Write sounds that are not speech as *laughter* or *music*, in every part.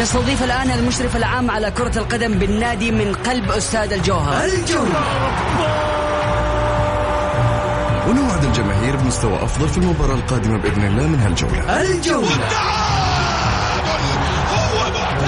نستضيف الآن المشرف العام على كرة القدم بالنادي من قلب أستاذ الجوهر. الجولة ونوعد الجماهير بمستوى أفضل في المباراة القادمة بإذن الله من هالجولة. الجولة.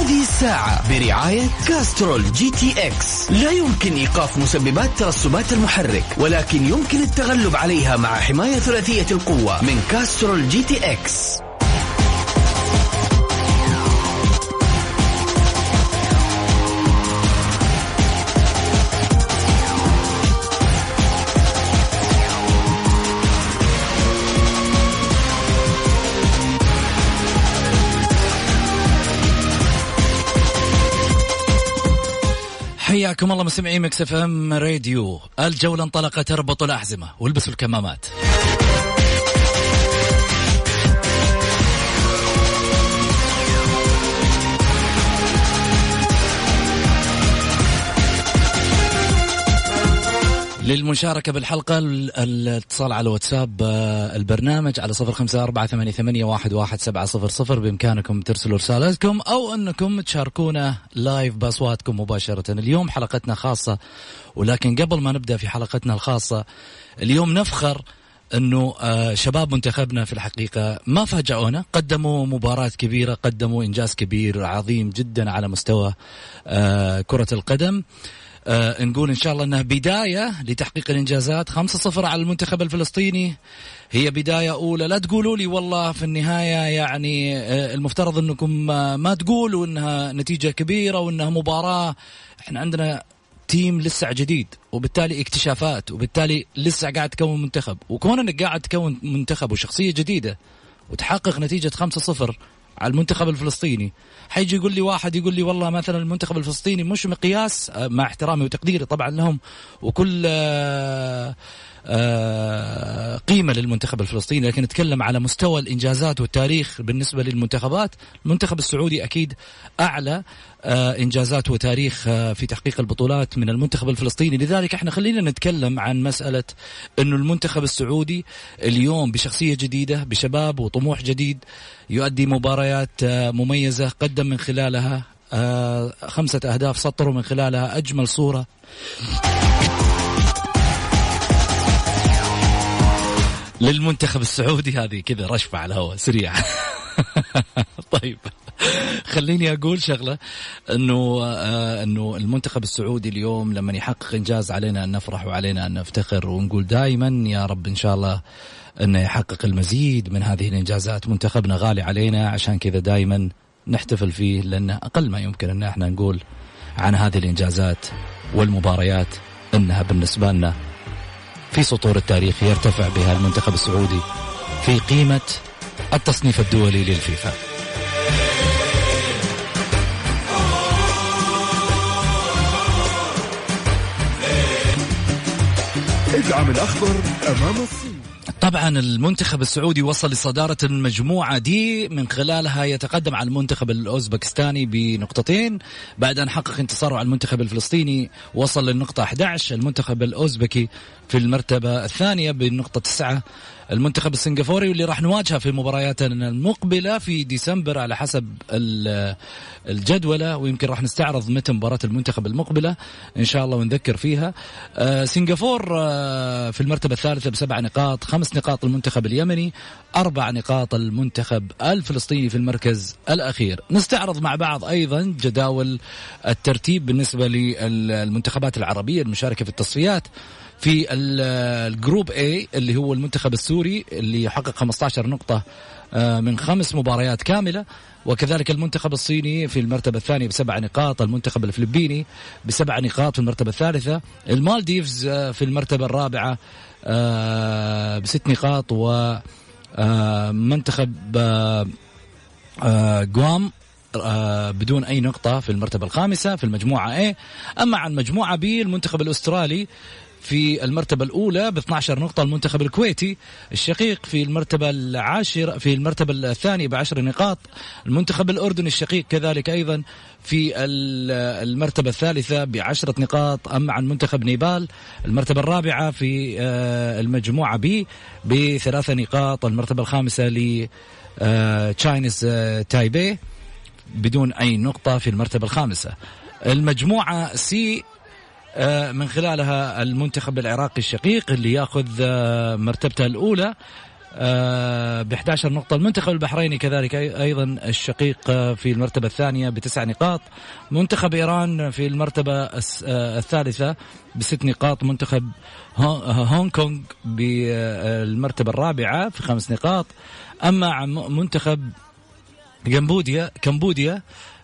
هذه الساعة برعاية كاسترول GTX. لا يمكن إيقاف مسببات ترسبات المحرك ولكن يمكن التغلب عليها مع حماية ثلاثية القوة من كاسترول GTX. حياكم الله مستمعين Mix FM Radio. الجولة انطلقت اربطوا الأحزمة والبسوا الكمامات. للمشاركة بالحلقة الاتصال على واتساب آه، البرنامج على صفر خمسة أربعة ثمانية, ثمانية واحد, واحد سبعة صفر صفر بإمكانكم ترسلوا رسالتكم أو أنكم تشاركونا live بأصواتكم مباشرة. اليوم حلقتنا خاصة ولكن قبل ما نبدأ في حلقتنا الخاصة اليوم نفخر إنه آه، شباب منتخبنا في الحقيقة ما فاجئونا قدموا مباراة كبيرة قدموا إنجاز كبير عظيم جدا على مستوى آه، كرة القدم. آه نقول إن شاء الله إنها بداية لتحقيق الإنجازات. 5-0 على المنتخب الفلسطيني. هي بداية أولى. لا تقولوا لي والله في النهاية يعني آه المفترض إنكم ما تقولوا إنها نتيجة كبيرة وإنها مباراة. إحنا عندنا تيم لسه جديد وبالتالي اكتشافات وبالتالي لسه قاعد تكون منتخب. وكون إنك قاعد تكون منتخب وشخصية جديدة وتحقق نتيجة 5-0 على المنتخب الفلسطيني. حيجي يقول لي واحد يقول لي والله مثلا المنتخب الفلسطيني مش مقياس آه، مع احترامي وتقديري طبعا لهم وكل آه، آه، قيمة للمنتخب الفلسطيني لكن نتكلم على مستوى الإنجازات والتاريخ بالنسبة للمنتخبات. المنتخب السعودي أكيد أعلى إنجازات وتاريخ في تحقيق البطولات من المنتخب الفلسطيني. لذلك إحنا خلينا نتكلم عن مسألة أنه المنتخب السعودي اليوم بشخصية جديدة بشباب وطموح جديد يؤدي مباريات مميزة قدم من خلالها خمسة أهداف سطروا من خلالها أجمل صورة. للمنتخب السعودي هذه كذا رشفة على الهواء سريعة. *laughs* طيب. *laughs* خليني أقول شغلة إنه آه إنه المنتخب السعودي اليوم لما يحقق إنجاز علينا أن نفرح وعلينا أن نفتخر ونقول دائما يا رب إن شاء الله إنه يحقق المزيد من هذه الإنجازات منتخبنا غالي علينا عشان كذا دائما نحتفل فيه لأنه أقل ما يمكن إن إحنا نقول عن هذه الإنجازات والمباريات إنها بالنسبة لنا في سطور التاريخ يرتفع بها المنتخب السعودي في قيمة التصنيف الدولي للفيفا. ادعم الاخضر أمام الصين. طبعا المنتخب السعودي وصل لصدارة المجموعة دي من خلالها يتقدم على المنتخب الأوزبكستاني بنقطتين. بعد أن حقق انتصاره على المنتخب الفلسطيني وصل للنقطة 11 المنتخب الأوزبكي في المرتبة الثانية بالنقطة 9 المنتخب السنغافوري واللي راح نواجهه في مبارياتنا المقبلة في ديسمبر على حسب الجدولة ويمكن راح نستعرض متى مباراة المنتخب المقبلة إن شاء الله ونذكر فيها. آه سنغافور آه في المرتبة الثالثة بسبع نقاط خمس نقاط المنتخب اليمني أربع نقاط المنتخب الفلسطيني في المركز الأخير. نستعرض مع بعض أيضا جداول الترتيب بالنسبة للمنتخبات العربية المشاركة في التصفيات. في ال group A اللي هو المنتخب السوري اللي يحقق 15 نقطة آه، من خمس مباريات كاملة. وكذلك المنتخب الصيني في المرتبة الثانية بسبع نقاط المنتخب الفلبيني بسبع نقاط في المرتبة الثالثة. المالديفز آه، في المرتبة الرابعة آه، بست نقاط. ومنتخب جوام بدون أي نقطة في المرتبة الخامسة في المجموعة A. أما عن مجموعة B المنتخب الأسترالي في المرتبة الأولى ب 12 نقطة المنتخب الكويتي الشقيق في المرتبة العاشرة في المرتبة الثانية ب 10 نقاط. المنتخب الأردني الشقيق كذلك أيضا في المرتبة الثالثة بعشرة نقاط. أما عن منتخب نيبال المرتبة الرابعة في آه، المجموعة بي بثلاثة نقاط المرتبة الخامسة ل Chinese آه، Taipei بدون أي نقطة في المرتبة الخامسة. المجموعة C آه، من خلالها المنتخب العراقي الشقيق اللي ياخذ آه، مرتبته الأولى ب 11 نقطة. المنتخب البحريني كذلك أيضا الشقيق في المرتبة الثانية بتسع نقاط. منتخب إيران في المرتبة الثالثة بست نقاط. منتخب هونغ كونغ بالمرتبة الرابعة في خمس نقاط. أما منتخب كمبوديا كمبوديا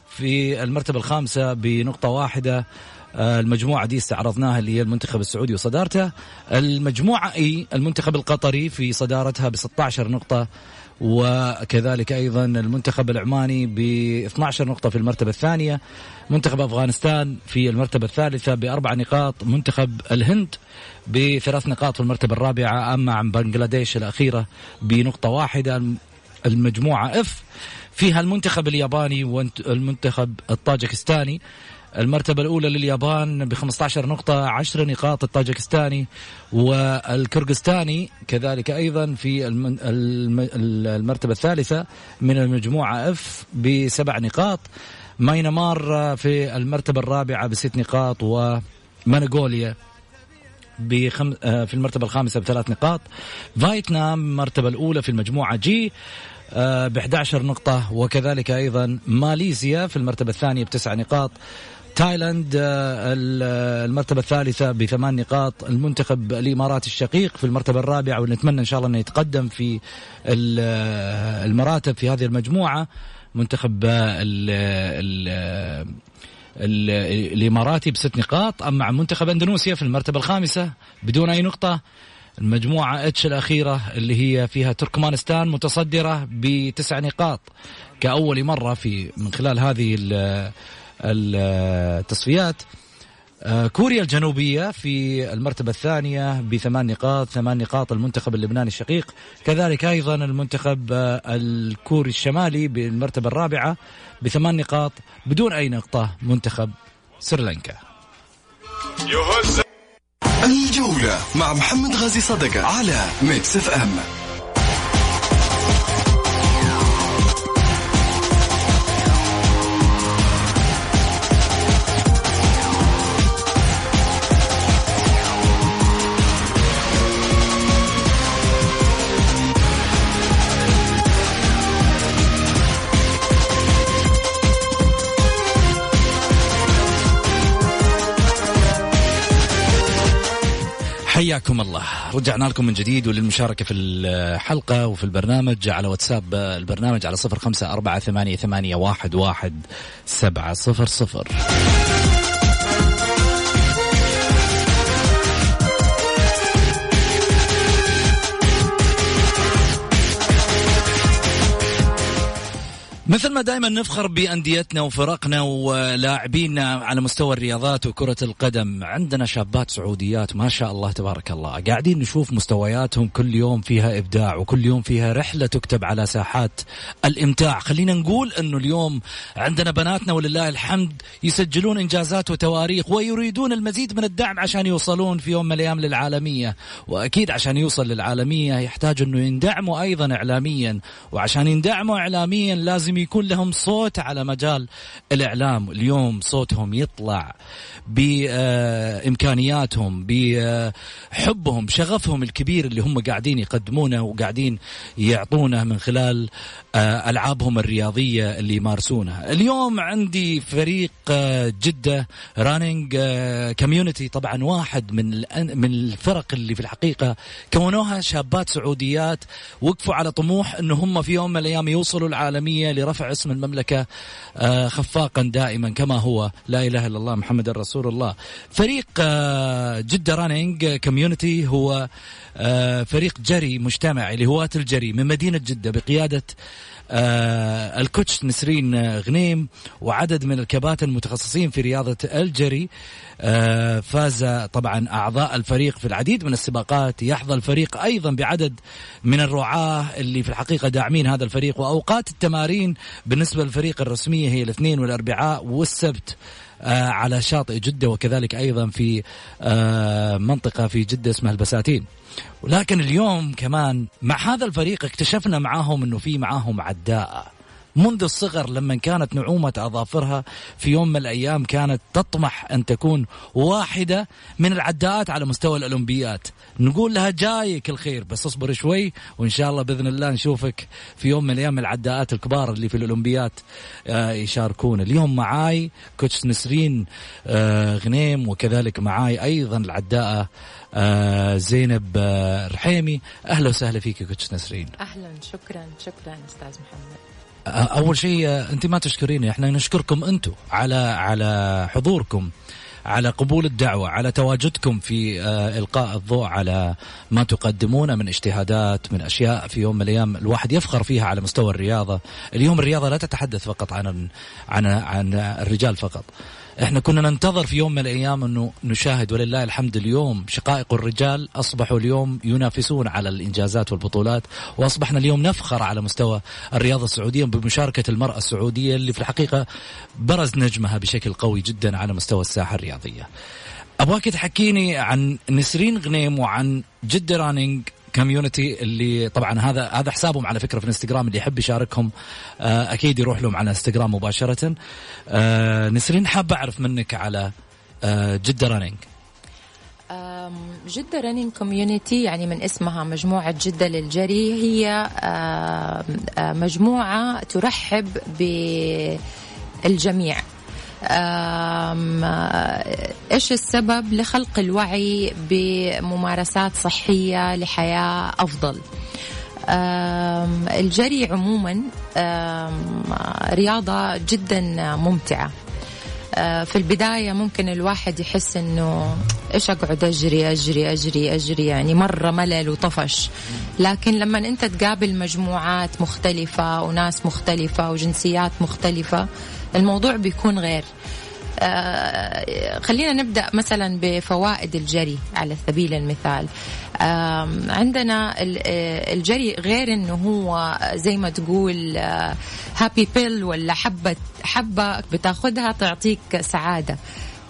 في المرتبة الخامسة بنقطة واحدة آه، المجموعة دي استعرضناها اللي هي المنتخب السعودي وصدارته. المجموعة إي المنتخب القطري في صدارتها ب 16 نقطة وكذلك أيضا المنتخب العماني ب 12 نقطة في المرتبة الثانية. منتخب أفغانستان في المرتبة الثالثة بأربع نقاط. منتخب الهند بثلاث نقاط في المرتبة الرابعة. أما عن بنغلاديش الأخيرة بنقطة واحدة. المجموعة إف فيها المنتخب الياباني والمنتخب الطاجكستاني. المرتبة الأولى لليابان ب 15 نقطة 10 نقاط الطاجكستاني والكرغستاني. كذلك أيضا في المرتبة الثالثة من المجموعة F بسبع نقاط. Myanmar في المرتبة الرابعة بست نقاط ومنغوليا بخم... في المرتبة الخامسة بثلاث نقاط. فيتنام المرتبة الأولى في المجموعة G ب 11 نقطة. وكذلك أيضا ماليزيا في المرتبة الثانية بتسع نقاط. تايلاند آه، المرتبة الثالثة بثمان نقاط. المنتخب الإماراتي الشقيق في المرتبة الرابعة ونتمنى إن شاء الله أنه يتقدم في المراتب في هذه المجموعة. منتخب ال ال الإماراتي بست نقاط. أما منتخب أندونيسيا في المرتبة الخامسة بدون أي نقطة المجموعة إتش الأخيرة اللي هي فيها تركمانستان متصدرة بتسع نقاط. كأول مرة في من خلال هذه التصفيات. آه، كوريا الجنوبية في المرتبة الثانية بثمان نقاط ثمان نقاط المنتخب اللبناني الشقيق. كذلك أيضا المنتخب آه، الكوري الشمالي بالمرتبة الرابعة بثمان نقاط بدون أي نقطة منتخب سريلانكا. الجولة مع محمد غازي صدقة على Mix FM. حياكم الله. رجعنا لكم من جديد وللمشاركة في الحلقة وفي البرنامج على واتساب البرنامج على صفر خمسة أربعة ثمانية, ثمانية واحد, واحد سبعة صفر صفر. مثل ما دائما نفخر بأنديتنا وفرقنا ولاعبينا على مستوى الرياضات وكرة القدم عندنا شابات سعوديات ما شاء الله تبارك الله. قاعدين نشوف مستوياتهم كل يوم فيها إبداع وكل يوم فيها رحلة تكتب على ساحات الإمتاع. خلينا نقول إنه اليوم عندنا بناتنا ولله الحمد يسجلون إنجازات وتواريخ ويريدون المزيد من الدعم عشان يوصلون في يوم من الأيام للعالمية. وأكيد عشان يوصل للعالمية يحتاج إنه يندعموا أيضا اعلاميا. وعشان يندعموا اعلاميا لازم لازم يكون لهم صوت على مجال الإعلام. اليوم صوتهم يطلع بإمكانياتهم بحبهم شغفهم الكبير اللي هم قاعدين يقدمونه وقاعدين يعطونه من خلال آه، ألعابهم الرياضية اللي يمارسونها. اليوم عندي فريق آه، جدة Running Community طبعا واحد من من الفرق اللي في الحقيقة كونوها شابات سعوديات وقفوا على طموح انه هم في يوم من الأيام يوصلوا العالمية لرفع اسم المملكة آه، خفاقا دائما كما هو. لا إله إلا الله محمد رسول الله. فريق جدة Running Community هو فريق جري مجتمعي لهواة الجري من مدينة جدة بقيادة آه الكوتش نسرين غنيم وعدد من الكباتن المتخصصين في رياضة الجري. آه فاز طبعا أعضاء الفريق في العديد من السباقات. يحظى الفريق أيضا بعدد من الرعاة اللي في الحقيقة داعمين هذا الفريق. وأوقات التمارين بالنسبة للفريق الرسمية هي الاثنين والأربعاء والسبت. على شاطئ جدة وكذلك أيضا في آه منطقة في جدة اسمها البساتين. ولكن اليوم كمان مع هذا الفريق اكتشفنا معاهم إنه في معاهم عداء. منذ الصغر لما كانت نعومة أظافرها في يوم من الأيام كانت تطمح أن تكون واحدة من العداءات على مستوى الأولمبيات. نقول لها جايك الخير بس اصبر شوي وإن شاء الله بإذن الله نشوفك في يوم من الأيام العداءات الكبار اللي في الأولمبيات آه، يشاركون. اليوم معاي كوتش نسرين آه، غنيم وكذلك معاي أيضا العداءة آه، زينب رحيمي. أهلا وسهلا فيك كوتش نسرين. أهلا. شكرا شكرا أستاذ محمد. أول شيء أنت ما تشكريني إحنا نشكركم أنتم على على حضوركم على قبول الدعوة على تواجدكم في آه، إلقاء الضوء على ما تقدمونه من اجتهادات من أشياء في يوم من الأيام الواحد يفخر فيها على مستوى الرياضة. اليوم الرياضة لا تتحدث فقط عن عن عن الرجال فقط. إحنا كنا ننتظر في يوم من الأيام أنه نشاهد ولله الحمد اليوم شقائق الرجال أصبحوا اليوم ينافسون على الإنجازات والبطولات وأصبحنا اليوم نفخر على مستوى الرياضة السعودية بمشاركة المرأة السعودية اللي في الحقيقة برز نجمها بشكل قوي جدا على مستوى الساحة الرياضية. أبغاك تحكيني عن نسرين غنيم وعن جده رانينج community اللي طبعا هذا هذا حسابهم على فكرة في الانستغرام اللي يحب يشاركهم آه، أكيد يروح لهم على انستغرام مباشرة. آه، نسرين حاب أعرف منك على آه، جدة Running. جدة Running Community يعني من اسمها مجموعة جدة للجري هي مجموعة ترحب بالجميع. إيش السبب لخلق الوعي بممارسات صحية لحياة أفضل؟ الجري عموما رياضة جدا ممتعة. آه، في البداية ممكن الواحد يحس إنه إيش أقعد أجري أجري أجري أجري يعني مرة ملل وطفش. لكن لما أنت تقابل مجموعات مختلفة وناس مختلفة وجنسيات مختلفة الموضوع بيكون غير. آه خلينا نبدأ مثلا بفوائد الجري على سبيل المثال. آه عندنا الجري غير إنه هو زي ما تقول هابي آه بيل ولا حبه حبة بتاخذها تعطيك سعادة.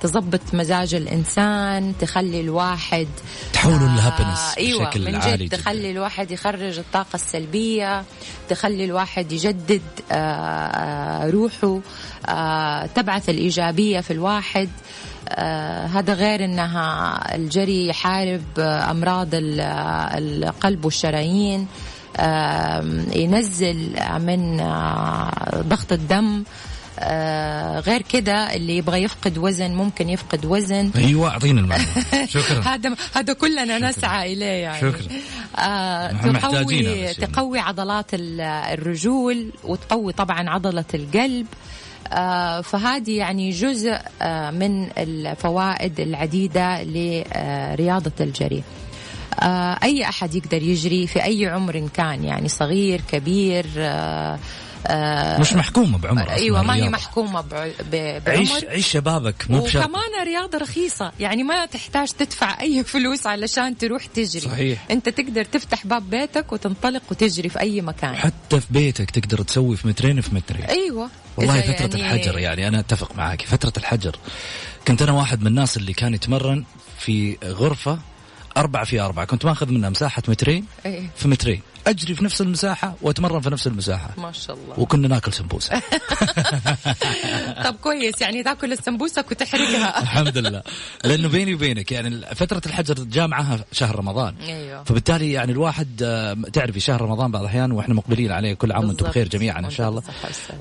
تظبط مزاج الإنسان تخلي الواحد تحوله آه لهابنس إيوه بشكل من جد عالي تخلي جدا. الواحد يخرج الطاقة السلبية تخلي الواحد يجدد آه, آه، روحه آه تبعث الإيجابية في الواحد. آه هذا غير إنها الجري يحارب أمراض القلب والشرايين. آه ينزل من آه ضغط الدم. آه غير كده اللي يبغى يفقد وزن ممكن يفقد وزن. أيوه اعطينا المعلومة. *laughs* شكرا. هذا هذا كلنا نسعى إليه يعني. شكرا. آه تقوي تقوي عضلات الرجول وتقوي طبعا عضلة القلب. آه فهذه يعني جزء آه من الفوائد العديدة لرياضة الجري. آه أي أحد يقدر يجري في أي عمر كان يعني صغير كبير آه مش محكومة بعمر أيوه ما هي محكومة بعمر. عيش عيش شبابك مو بشرط. وكمان رياضة رخيصة. يعني ما تحتاج تدفع أي *laughs* فلوس علشان تروح تجري. صحيح. أنت تقدر تفتح باب بيتك وتنطلق وتجري في أي مكان. حتى في بيتك تقدر تسوي في مترين في مترين. أيوة. والله فترة يعني... الحجر يعني أنا أتفق معك فترة الحجر. كنت أنا واحد من الناس اللي كان يتمرن في غرفة أربعة في أربعة. كنت ماخذ منها مساحة مترين أيه. في مترين. أجري في نفس المساحة وأتمرن في نفس المساحة. ما شاء الله. وكنا ناكل سمبوسة. *laughs* طب كويس يعني تاكل السمبوسك وتحرقها. *laughs* الحمد لله. لأنه بيني وبينك يعني فترة الحجر جاء معها شهر رمضان. أيوه. فبالتالي يعني الواحد آه، تعرفي شهر رمضان بعض الأحيان وإحنا مقبلين عليه كل عام وأنتم بخير جميعا إن شاء الله.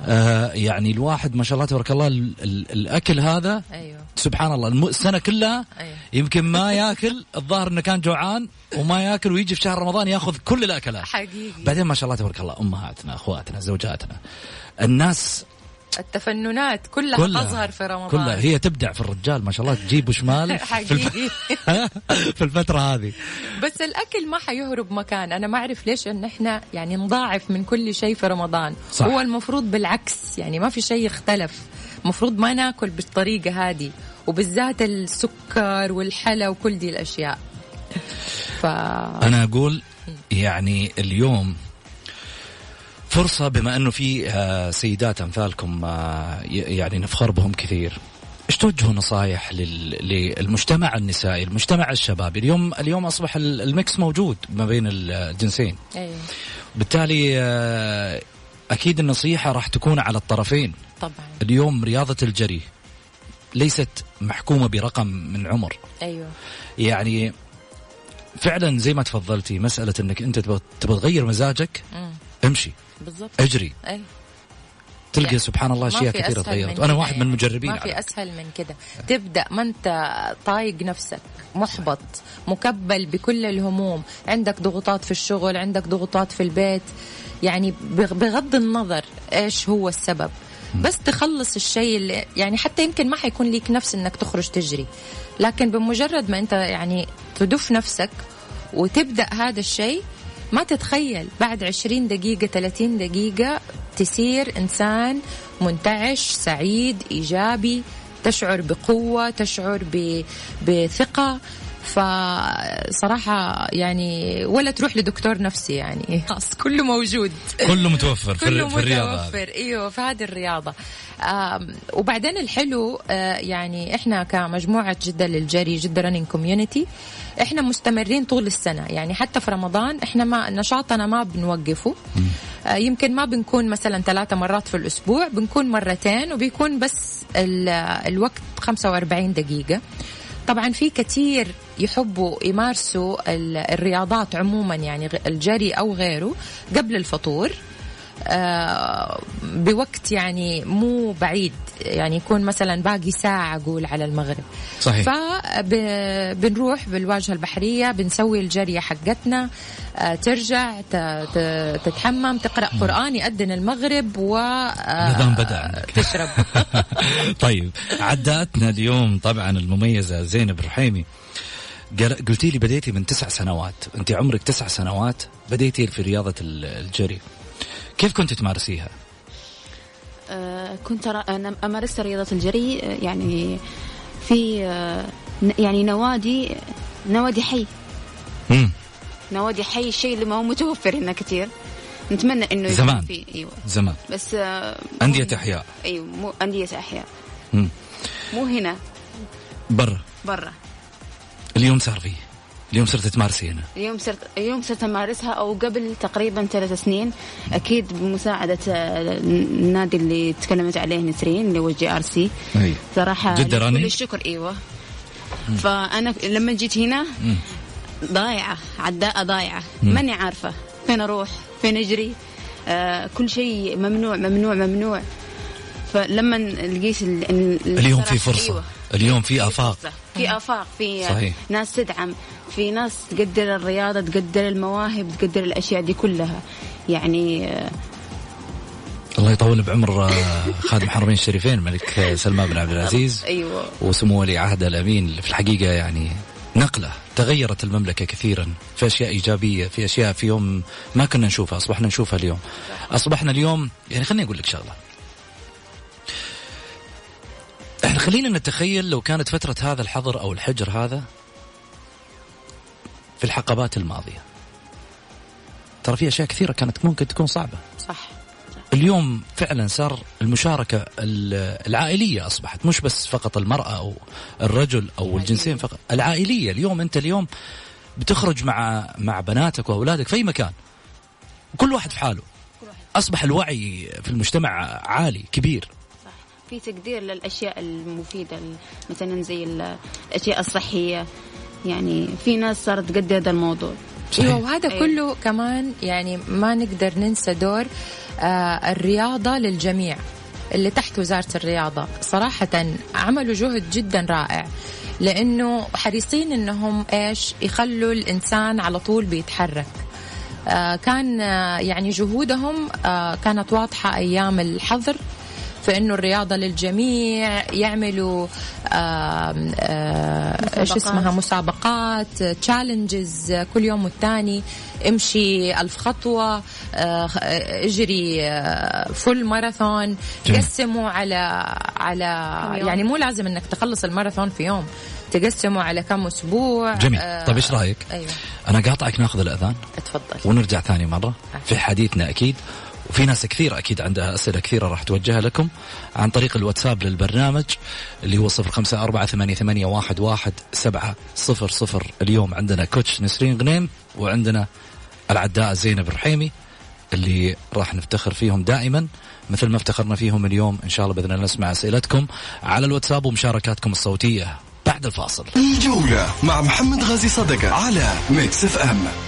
آه يعني الواحد ما شاء الله تبارك الله الأكل هذا أيوه. سبحان الله السنة كلها. يمكن ما ياكل الظاهر إنه كان جوعان وما ياكل ويجي في شهر رمضان ياخذ كل الأكلات. حقيقي. بعدين ما شاء الله تبارك الله أمهاتنا أخواتنا زوجاتنا الناس التفننات كلها, كلها تظهر في رمضان. كلها. هي تبدع في الرجال ما شاء الله تجيب شمال. *laughs* حقيقي. *laughs* في الفترة هذه. بس الأكل ما حيهرب مكان. أنا ما أعرف ليش إن إحنا يعني نضاعف من كل شيء في رمضان. صح. هو المفروض بالعكس يعني ما في شيء يختلف. المفروض ما ناكل بالطريقة هذه وبالذات السكر والحلا وكل دي الأشياء. ف أنا أقول يعني اليوم فرصة بما أنه في آه، سيدات أمثالكم آه، يعني نفخر بهم كثير. إيش توجهوا نصائح لل- للمجتمع النسائي المجتمع الشبابي اليوم اليوم أصبح ال- الميكس موجود ما بين الجنسين. أيوه بالتالي آه، أكيد النصيحة راح تكون على الطرفين. طبعا. اليوم رياضة الجري ليست محكومة برقم من عمر. أيوه. يعني فعلا زي ما تفضلتي مسألة إنك أنت تبغى تغير مزاجك مم. امشي. بالضبط. اجري. أيوه. تلقى يعني سبحان الله أشياء كثيرة تغيرت. وأنا واحد من يعني. المجربين ما في أسهل من كده. تبدأ ما أنت طايق نفسك محبط مكبل بكل الهموم. عندك ضغوطات في الشغل عندك ضغوطات في البيت. يعني بغ- بغض النظر إيش هو السبب. بس تخلص الشيء اللي يعني حتى يمكن ما حيكون ليك نفس إنك تخرج تجري. لكن بمجرد ما أنت يعني تدف نفسك وتبدأ هذا الشيء ما تتخيل بعد 20 دقيقة 30 دقيقة تسير إنسان منتعش سعيد إيجابي تشعر بقوة تشعر بثقة. فصراحة يعني ولا تروح لدكتور نفسي يعني. خلاص كله موجود. كله متوفر في, كله في الرياضه هذه. متوفر. إيوه في هذه الرياضة. آم، وبعدين الحلو آه، يعني إحنا كمجموعة جدة للجري جدة Running Community إحنا مستمرين طول السنة. يعني حتى في رمضان إحنا ما نشاطنا ما بنوقفه. آه، يمكن ما بنكون مثلا ثلاثة مرات في الأسبوع بنكون مرتين وبيكون بس ال- الوقت 45 دقيقة. طبعا في كثير يحبوا يمارسوا ال- الرياضات عموما يعني الجري أو غيره قبل الفطور. آه، بوقت يعني مو بعيد يعني يكون مثلا باقي ساعة أقول على المغرب. صحيح. فبنروح بالواجهة البحرية بنسوي الجرية حقتنا. آه، ترجع تتحمم تقرأ قرآن يأذن المغرب و آه، نظام بدأ. تشرب. *laughs* طيب عداتنا اليوم طبعا المميزة زينب رحيمي قال- قلتي لي بديتي من تسع سنوات. انت عمرك تسع سنوات بديتي في رياضة ال- الجري. كيف كنت تمارسيها؟ آه، كنت أنا أمارس رياضة الجري آه، يعني في آه، يعني نوادي نوادي حي. مم. نوادي حي الشيء اللي ما هو متوفر هنا كثير. نتمنى إنه يكون زمان. في أيوه. زمان. بس آه، أندية أحياء. أيوه مو أندية أحياء. مم. مو هنا. برا. برا. اليوم صار فيه. اليوم صرت تمارسي هنا. اليوم صرت اليوم صرت أمارسها أو قبل تقريبا ثلاث سنين. أكيد بمساعدة آه، النادي اللي تكلمت عليه نسرين اللي هو JRC. صراحة لكل runner؟ الشكر إيوه. فأنا لما جيت هنا ضايعة عداءة ضايعة. ماني عارفة فين أروح فين أجري. آه كل شيء ممنوع ممنوع ممنوع. فلما لقيت ال- ال- اليوم في فرصة. أيوة. اليوم في آفاق. في آفاق في صحيح. ناس تدعم في ناس تقدر الرياضة تقدر المواهب تقدر الأشياء دي كلها. يعني الله يطول بعمر آه، خادم الحرمين الشريفين الملك آه، سلمان بن عبد العزيز. *laughs* أيوه. وسمو ولي عهد الأمين. في الحقيقة يعني نقلة تغيرت المملكة كثيرا. في أشياء إيجابية في أشياء في يوم ما كنا نشوفها أصبحنا نشوفها اليوم. أصبحنا اليوم يعني خليني أقول لك شغلة. إحنا خلينا نتخيل لو كانت فترة هذا الحظر أو الحجر هذا في الحقبات الماضية. ترى في أشياء كثيرة كانت ممكن تكون صعبة. صح. اليوم فعلا صار المشاركة ال- العائلية أصبحت مش بس فقط المرأة أو الرجل أو الجنسين فقط العائلية. اليوم أنت اليوم بتخرج مع مع بناتك وأولادك في أي مكان. كل واحد في حاله. أصبح الوعي في المجتمع عالي كبير. في تقدير للأشياء المفيدة ال- مثلا زي ال- الأشياء الصحية. يعني في ناس صارت تقدر هذا الموضوع. أيوه وهذا أيوة. كله كمان يعني ما نقدر ننسى دور آه الرياضة للجميع اللي تحت وزارة الرياضة. صراحة عملوا جهد جدا رائع لأنه حريصين إنهم إيش؟ يخلوا الإنسان على طول بيتحرك. آه كان آه يعني جهودهم آه كانت واضحة أيام الحظر. في انه الرياضة للجميع يعملوا آه، إيش مسابقات. اسمها مسابقات تشالنجز كل يوم والتاني. امشي ألف خطوة آه، اجري آه، فول ماراثون جميل. قسموا على على؟ يعني مو لازم إنك تخلص الماراثون في يوم. تقسموا على كم أسبوع. جميل. آه، طيب إيش رأيك؟ أيوه. أنا قاطعك ناخذ الأذان اتفضل ونرجع ثاني مرة في حديثنا أكيد. وفي ناس كثير أكيد عندها أسئلة كثيرة راح توجهها لكم عن طريق الواتساب للبرنامج اللي هو صفر خمسة أربعة ثمانية, ثمانية واحد, واحد سبعة صفر صفر. اليوم عندنا كوتش نسرين غنيم وعندنا العداء زينب الرحيمي اللي راح نفتخر فيهم دائما. مثل ما افتخرنا فيهم اليوم إن شاء الله بإذن الله نسمع أسئلتكم على الواتساب ومشاركاتكم الصوتية. بعد الفاصل. الجولة مع محمد غازي صدقة على ميكس إف إم.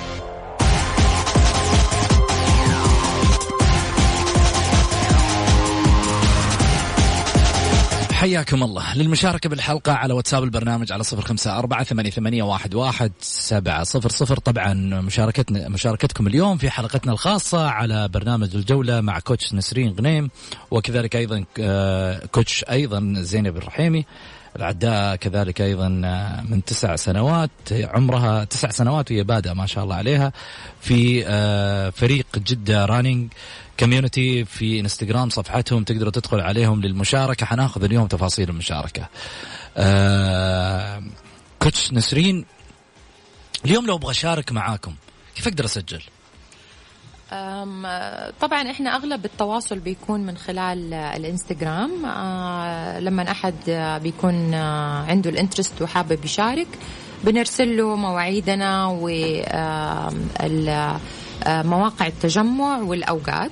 حياكم الله. للمشاركة بالحلقة على واتساب البرنامج على صفر خمسة أربعة ثمانية, ثمانية واحد, واحد سبعة صفر صفر. طبعا مشاركتنا مشاركتكم اليوم في حلقتنا الخاصة على برنامج الجولة مع coach نسرين غنيم وكذلك أيضا آه، coach أيضا زينب الرحيمي. العداء كذلك أيضا آه، من تسع سنوات عمرها تسع سنوات وهي بادئة ما شاء الله عليها في آه، فريق جدة Running Community في إنستغرام صفحتهم تقدروا تدخل عليهم للمشاركة حناخذ اليوم تفاصيل المشاركة. آه، كوتش نسرين اليوم لو أبغى أشارك معاكم كيف أقدر أسجل؟ طبعا إحنا أغلب التواصل بيكون من خلال الإنستغرام. آه، لما أحد بيكون آه، عنده الإنترست وحابب يشارك بنرسل له مواعيدنا ومواقع التجمع والأوقات.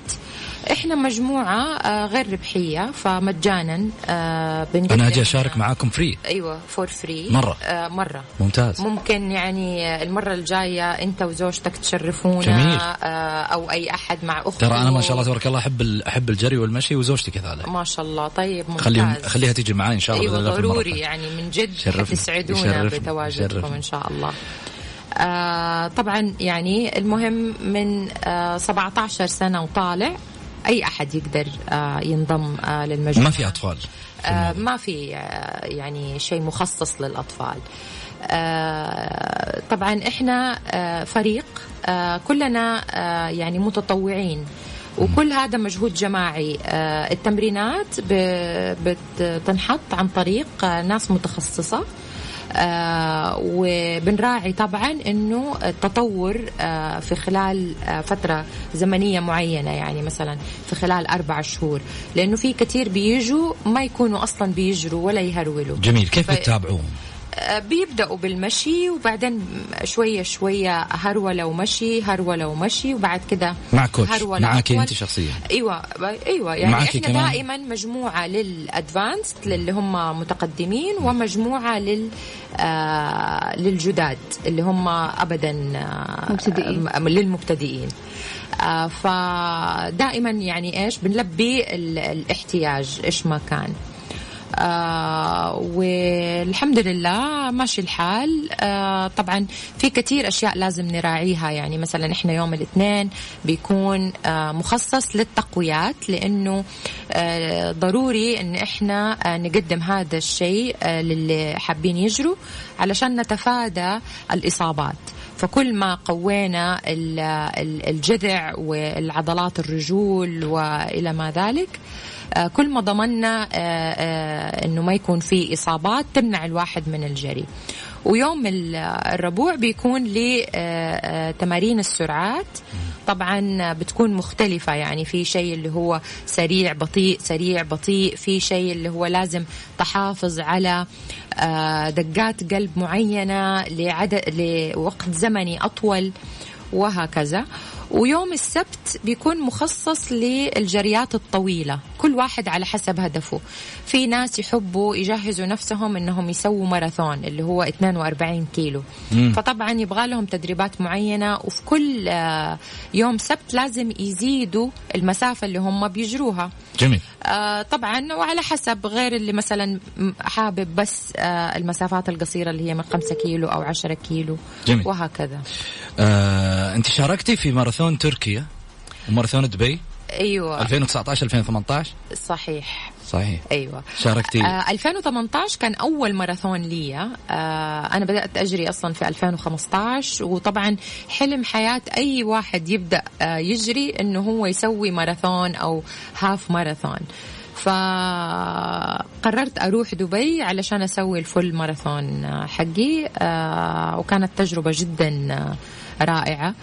إحنا مجموعة آه، غير ربحية فمجانا آه، بنقدم أنا أجي أشارك معاكم فري أيوه فور فري مرة. مرة ممتاز ممكن يعني المرة الجاية أنت وزوجتك تشرفونا جميل. آه، أو أي أحد مع أخته ترى أنا ما شاء الله تبارك الله أحب أحب الجري والمشي وزوجتي كذلك ما شاء الله طيب ممتاز خليهم خليها تيجي معي إن شاء الله المرة ضروري. يعني من جد. تسعدونا. بتواجدكم. إن شاء الله آه طبعا يعني المهم من آه 17 سنة وطالع أي أحد يقدر آه ينضم آه للمجموعة. ما في أطفال آه، ما في يعني شيء مخصص للأطفال. آه، طبعا إحنا فريق كلنا يعني متطوعين. وكل هذا مجهود جماعي. التمرينات بتنحط عن طريق ناس متخصصة. آه وبنراعي طبعا إنه التطور آه في خلال آه فترة زمنية معينة يعني مثلا في خلال أربع شهور لأنه في كثير بيجوا ما يكونوا أصلا بيجروا ولا يهرولوا جميل كيف ف- بتتابعوهم؟ بيبدأوا بالمشي وبعدين شوية شوية هرولة ومشي هرولة ومشي وبعد كده مع كوتش هرولة. أنت شخصيا إيوه إيوه يعني إحنا كمان؟ دائما مجموعة للأدفانسد للي هم متقدمين ومجموعة لل آه للجداد اللي هم ابدا آه مبتدئين. للمبتدئين آه فدائما يعني إيش بنلبي ال- الاحتياج إيش ما كان آه والحمد لله ماشي الحال. آه طبعا في كثير أشياء لازم نراعيها. يعني مثلا إحنا يوم الاثنين بيكون آه مخصص للتقويات لأنه آه ضروري إن إحنا آه نقدم هذا الشيء آه للي حابين يجروا علشان نتفادى الإصابات. فكل ما قوينا ال- ال- الجذع والعضلات الرجول وإلى ما ذلك كل ما ضمننا آه، آه، إنه ما يكون في إصابات تمنع الواحد من الجري. ويوم ال- الربوع بيكون لتمارين السرعات. طبعا بتكون مختلفة يعني في شيء اللي هو سريع بطيء سريع بطيء. في شيء اللي هو لازم تحافظ على آه، دقات قلب معينة لعدد لوقت زمني أطول وهكذا. ويوم السبت بيكون مخصص للجريات الطويلة. كل واحد على حسب هدفه. في ناس يحبوا يجهزوا نفسهم إنهم يسووا ماراثون اللي هو 42 كيلو. مم. فطبعا يبغى لهم تدريبات معينة وفي كل آه، يوم سبت لازم يزيدوا المسافة اللي هم بيجروها. جميل. آه طبعا وعلى حسب غير اللي مثلا حابب بس آه المسافات القصيرة اللي هي من 5 كيلو أو 10 كيلو جميل. وهكذا. آه، أنت شاركتي في ماراثون تركيا وماراثون دبي. أيوة. 2019 2018 صحيح. صحيح. أيوه. شاركتي. آه 2018 كان أول ماراثون لي. آه أنا بدأت أجري أصلا في 2015 وطبعا حلم حياة أي واحد يبدأ آه يجري إنه هو يسوي ماراثون أو هاف ماراثون فقررت أروح دبي علشان أسوي الفول ماراثون حقي. آه وكانت تجربة جدا رائعة. آه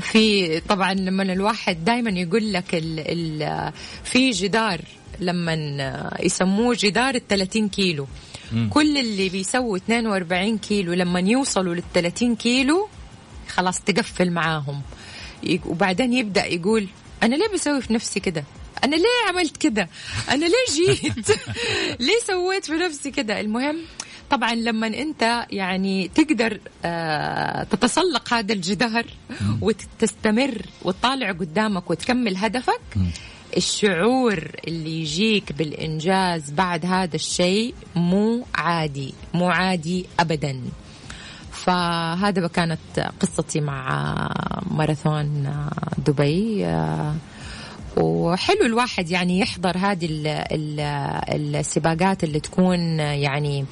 في طبعا لما الواحد دائما يقول لك ال ال في جدار لما يسموه جدار ال 30 كيلو. مم. كل اللي بيسووا 42 كيلو لما يوصلوا لل 30 كيلو خلاص تقفل معاهم. وبعدين يبدأ يقول أنا ليه بسوي في نفسي كده؟ أنا ليه عملت كده؟ أنا ليه جيت؟ *laughs* ليه سويت في نفسي كده؟ المهم طبعا لما أنت يعني تقدر آه تتسلق هذا الجدار وتستمر وتطالع قدامك وتكمل هدفك الشعور اللي يجيك بالإنجاز بعد هذا الشيء مو عادي مو عادي أبدا. فهذا كانت قصتي مع ماراثون دبي. وحلو الواحد يعني يحضر هذه السباقات اللي تكون يعني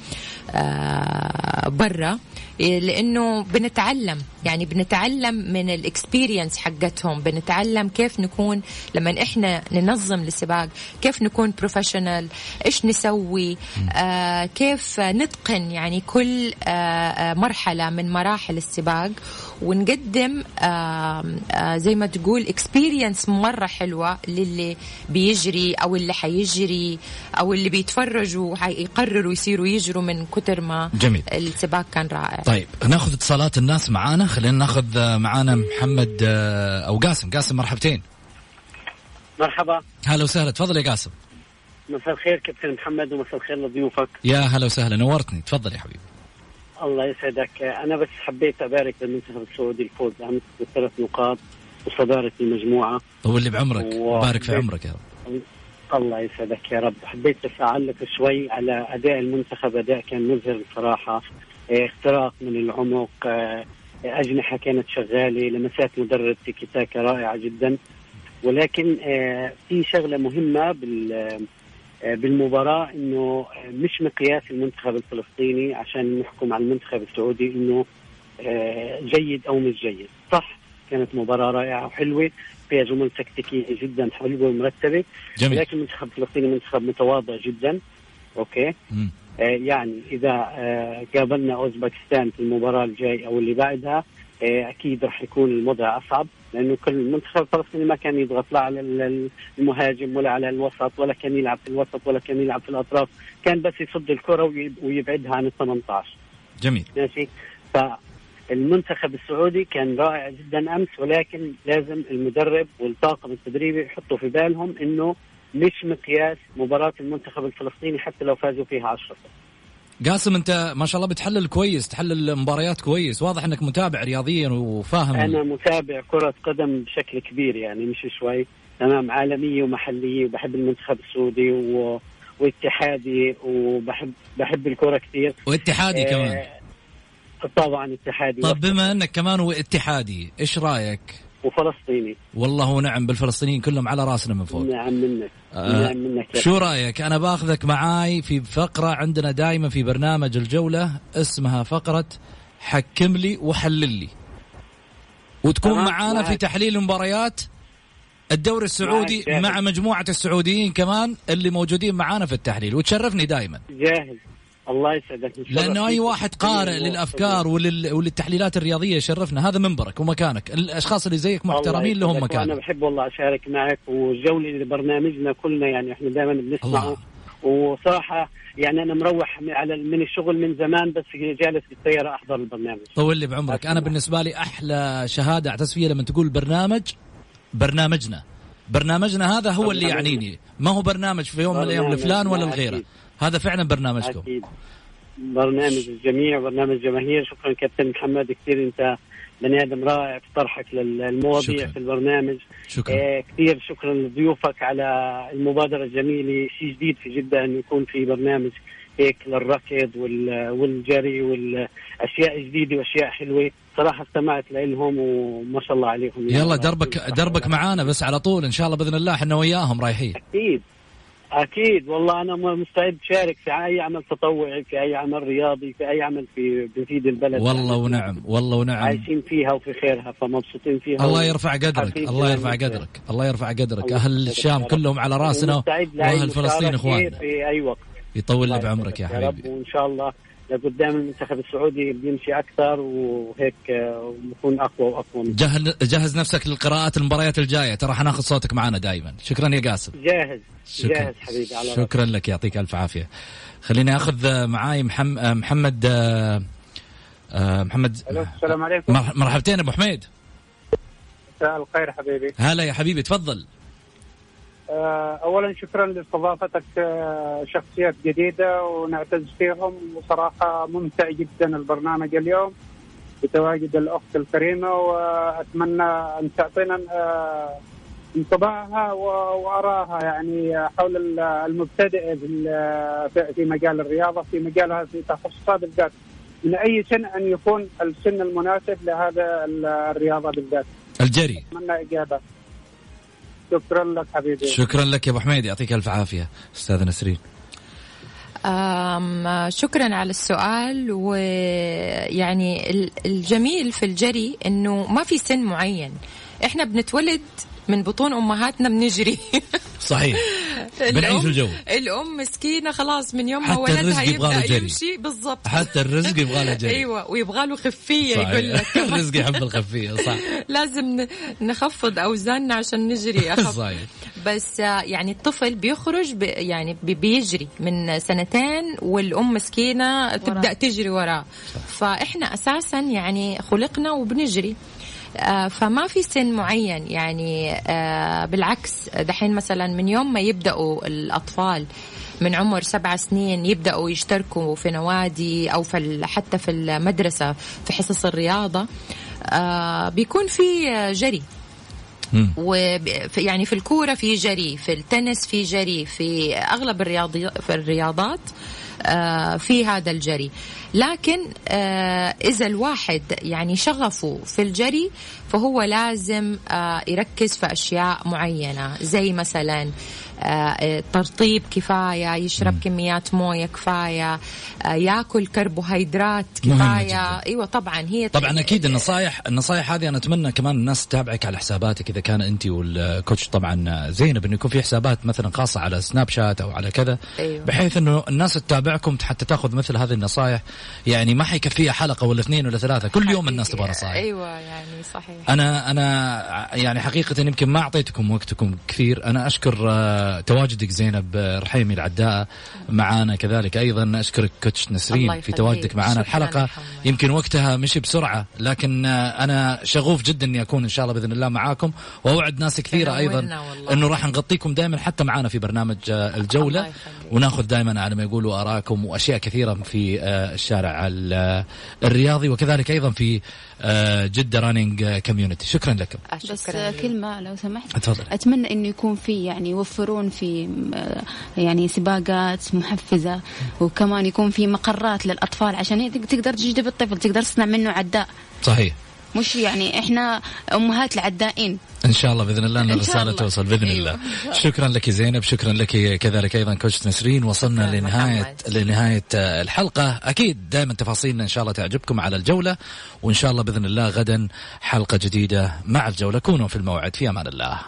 برا لأنه بنتعلم. يعني بنتعلم من الاكسبيرينس حقتهم بنتعلم كيف نكون لما إحنا ننظم السباق كيف نكون professional إيش نسوي آه كيف نتقن يعني كل آه مرحلة من مراحل السباق ونقدم آه آه زي ما تقول experience مرة حلوة للي بيجري أو اللي حيجري أو اللي بيتفرجوا حيقرروا يصيروا يجروا من كتر ما جميل. السباق كان رائع. طيب ناخذ اتصالات الناس معانا. خلينا ناخذ معانا محمد أو قاسم. قاسم مرحبتين. مرحبا. هلا وسهلا. تفضل يا قاسم. مساء الخير كابتن محمد ومساء الخير لضيوفك. يا هلا وسهلا. نورتني. تفضل يا حبيبي. الله يسعدك. أنا بس حبيت أبارك للمنتخب السعودي الفوز امس بثلاث نقاط وصدارة المجموعة. طول اللي بعمرك. و... بارك في عمرك يا رب. الله يسعدك يا رب. حبيت بس أعلق شوي على أداء المنتخب أداء كان مذهل بصراحة. اختراق من العمق أجنحة كانت شغالة لمسات مدرب تيكي تاكا رائعة جدا. ولكن في شغلة مهمة بالمباراة إنه مش مقياس المنتخب الفلسطيني عشان نحكم على المنتخب السعودي إنه جيد أو مش جيد. صح كانت مباراة رائعة وحلوة. فيها جمل تكتيكية جدا حلوة ومرتبة. جميل. لكن المنتخب الفلسطيني منتخب متواضع جدا. أوكي. م. يعني إذا قابلنا أوزبكستان في المباراة الجاي أو اللي بعدها أكيد راح يكون الوضع أصعب لأنه كل المنتخب الفلسطيني ما كان يضغط لا على المهاجم ولا على الوسط ولا كان يلعب في الوسط ولا كان يلعب في الأطراف كان بس يصد الكرة ويبعدها عن ال 18 جميل. ماشي؟ فالمنتخب السعودي كان رائع جدا أمس ولكن لازم المدرب والطاقم التدريبي يحطوا في بالهم إنه مش مقياس مباراة المنتخب الفلسطيني حتى لو فازوا فيها 10 قاسم انت ما شاء الله بتحلل كويس تحلل المباريات كويس. واضح انك متابع رياضيا وفاهم. أنا متابع كرة قدم بشكل كبير يعني مش شوي. تمام عالمية ومحلية وبحب المنتخب السعودي و... واتحادي وبحب بحب الكرة كثير. واتحادي آه كمان طبعا اتحادي. طب بما انك كمان واتحادي إيش رأيك؟ وفلسطيني. والله ونعم بالفلسطينيين كلهم على راسنا من فوق. نعم منك آه. نعم منك. شو رأيك؟ أنا بأخذك معاي في فقرة عندنا دائما في برنامج الجولة اسمها فقرة حكم لي وحلل لي. وتكون آه معانا في تحليل المباريات الدوري السعودي مع مجموعة السعوديين كمان اللي موجودين معانا في التحليل. وتشرفني دائما جاهز. الله يسعدك لأنه أي واحد قارئ للأفكار ولل... وللتحليلات الرياضية يشرفنا. هذا منبرك ومكانك. الأشخاص اللي زيك محترمين لهم مكان. أنا بحب والله أشارك معك وجولي لبرنامجنا كلنا يعني. إحنا دائما بنسمعه. وصراحة يعني أنا مروح على من الشغل من زمان بس جالس بالسياره أحضر البرنامج. طول لي بعمرك. أنا بالنسبة لي أحلى شهادة أعتز فيها لما تقول برنامج برنامجنا. برنامجنا هذا هو اللي يعنيني. ما هو برنامج في يوم من الأيام لفلان ولا لغيره. هذا فعلا برنامجكم. أكيد. برنامج الجميع برنامج جماهير. شكرا كابتن محمد. كثير أنت بني آدم رائع في طرحك للمواضيع شكرا. في البرنامج. شكرا. آه كثير شكرا لضيوفك على المبادرة الجميلة. شيء جديد في جدة إنه يكون في برنامج هيك للركض والجري والأشياء جديده وأشياء حلوة. صراحة استمعت لهم وما شاء الله عليهم. يلا دربك دربك معانا بس على طول. إن شاء الله بإذن الله إحنا وياهم رايحين. أكيد. أكيد والله أنا مستعد اشارك في أي عمل تطوعي في أي عمل رياضي في أي عمل في بفيد البلد. والله ونعم والله ونعم. عايشين فيها وفي خيرها فمبسوطين فيها الله يرفع قدرك الله يرفع قدرك الله يرفع قدرك. أهل الشام. كلهم على رأسنا وأهل فلسطين إخواننا. في أي وقت. يطول لي بعمرك يا حبيبي. وإن شاء الله لقدام المنتخب السعودي بيمشي أكثر وهيك آه، ونكون أقوى وأقوى. جهز جهز نفسك للقراءات المباريات الجاية. ترى حناخذ صوتك معنا دائما شكرا يا قاسم. جاهز شكرا. جاهز حبيبي على. شكرا لك يعطيك ألف عافية. خليني أخذ آه، معاي محم... آه، محمد محمد ألو، السلام عليكم. مر- مرحبتين أبو حميد. مساء الخير حبيبي. هلا يا حبيبي تفضل. اولا شكرا لاستضافتك آه، شخصيات جديدة ونعتز فيهم. وصراحه ممتع جدا البرنامج اليوم بتواجد الأخت الكريمة وأتمنى أن تعطينا آه، انطباعها و- وارائها يعني حول ال- المبتدئ في ال- في- في مجال الرياضة في مجالها في تخصصها بالذات. من أي سن أن يكون السن المناسب لهذا ال- الرياضة بالذات؟ الجري. أتمنى إجابة. شكرا لك حبيبي. شكرا لك يا أبو حميد يعطيك ألف عافية. أستاذ نسرين. أم شكرا على السؤال ويعني ال- الجميل في الجري إنه ما في سن معين. إحنا بنتولد من بطون أمهاتنا بنجري. صحيح. *laughs* *laughs* بنعيش الأم- الجو. الأم مسكينة خلاص من يوم ما ولدها يبدأ. يمشي. بالضبط. حتى الرزق يبغى له جري. *laughs* أيوه ويبغى له خفيه يقول لك. *laughs* الرزق يحب الخفية صح. لازم نخفض أوزاننا عشان نجري أخف. صحيح. بس آه، يعني الطفل بيخرج ب يعني بي- بيجري من سنتين والأم مسكينة تبدأ تجري وراه فإحنا أساسا يعني خلقنا وبنجري. فما في سن معين. يعني آه، بالعكس دحين مثلا من يوم ما يبدأوا الأطفال من عمر سبع سنين يبدأوا يشتركوا في نوادي أو في حتى في المدرسة في حصص الرياضة آه، بيكون في آه، جري و يعني في الكورة في جري في التنس في جري في أغلب الرياضي في الرياضات آه، في هذا الجري. لكن آه، إذا الواحد يعني شغفه في الجري فهو لازم آه، يركز في أشياء معينة. زي مثلا آه، ترطيب كفاية يشرب كميات موية كفاية آه، ياكل كربوهيدرات كفاية. إيوه طبعا هي طبعا أكيد النصائح النصائح هذه أنا أتمنى كمان الناس تتابعك على حساباتك إذا كان أنت والكوتش طبعا زينب انه يكون في حسابات مثلا خاصة على سناب شات أو على كذا أيوة. بحيث أنه الناس تتابعكم حتى تأخذ مثل هذه النصائح يعني ما حيكفيها حلقة ولا اثنين ولا ثلاثة كل يوم الناس تبغى نصائح أيوه يعني صحيح. أنا أنا يعني حقيقة يمكن ما أعطيتكم وقتكم كثير. أنا أشكر تواجدك زينب رحيمي العداء معانا كذلك أيضا أشكرك كوتش نسرين في. تواجدك معانا الحلقة. يمكن وقتها مشي بسرعة لكن أنا شغوف جدا إني أكون إن شاء الله بإذن الله معاكم وأوعد ناس كثيرة أيضا. إنه راح نغطيكم دائما حتى معانا في برنامج الجولة. وناخذ دائما على ما يقولوا ارائكم وأشياء كثيرة في الشارع ال- الرياضي وكذلك أيضا في جدة Running Community شكرا لكم. بس شكراً لك. كلمة لو سمحت. تفضل. أتمنى إنه يكون في يعني يوفرون في آه، يعني سباقات محفزة وكمان يكون في مقرات للأطفال عشان تق- تقدر تجذب الطفل تقدر تصنع منه عداء. صحيح. مش يعني إحنا أمهات العدائين. إن شاء الله بإذن الله إن الرسالة. توصل بإذن أيوة. الله. شكرا لك زينب شكرا لك كذلك أيضا كوتش نسرين. وصلنا لنهايه محمد. لنهاية الحلقة. أكيد دائما تفاصيلنا إن شاء الله تعجبكم على الجولة. وإن شاء الله بإذن الله غدا حلقة جديدة مع الجولة. كونوا في الموعد. في أمان الله.